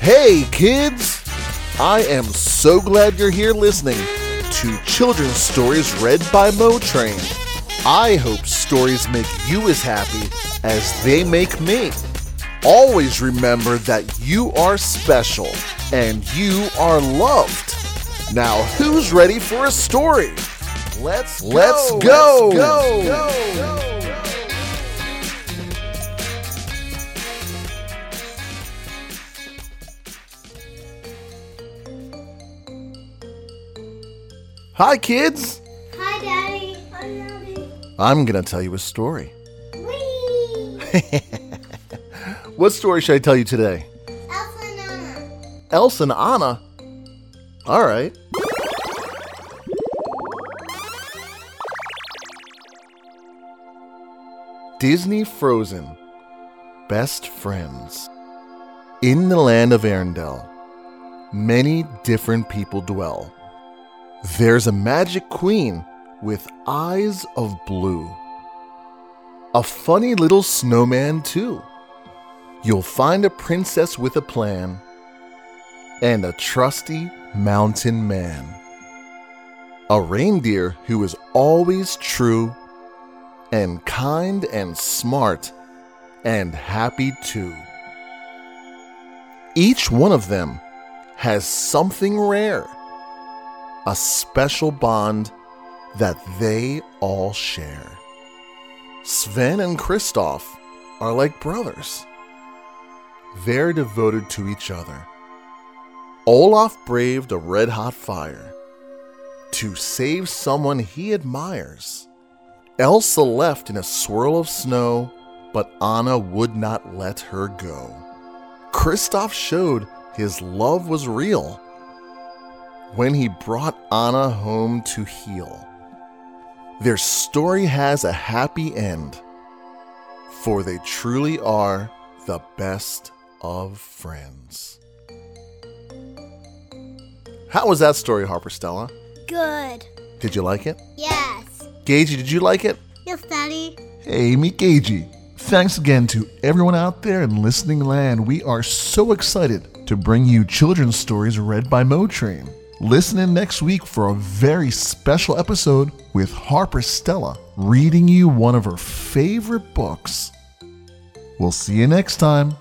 Hey, kids! I am so glad you're here listening to children's stories read by Mo Train. I hope stories make you as happy as they make me. Always remember that you are special and you are loved. Now, who's ready for a story? Let's let's go. Let's go. Hi, kids. Hi, Daddy. Hi, Daddy. I'm gonna tell you a story. What story should I tell you today? Elsa and Anna. Elsa and Anna. All right. Disney Frozen Best Friends. In the land of Arendelle, many different people dwell. There's a magic queen with eyes of blue. A funny little snowman, too. You'll find a princess with a plan and a trusty mountain man. A reindeer who is always true and kind and smart and happy too. Each one of them has something rare, a special bond that they all share. Sven and Kristoff are like brothers. They're devoted to each other. Olaf braved a red hot fire to save someone he admires. Elsa left in a swirl of snow, but Anna would not let her go. Kristoff showed his love was real when he brought Anna home to heal. Their story has a happy end, for they truly are the best of friends. How was that story, Harper Stella? Good. Did you like it? Yes. Gagey, did you like it? Yes, Daddy. Hey, meet Gagey. Thanks again to everyone out there in listening land. We are so excited to bring you children's stories read by Motrain. Listen in next week for a very special episode with Harper Stella reading you one of her favorite books. We'll see you next time.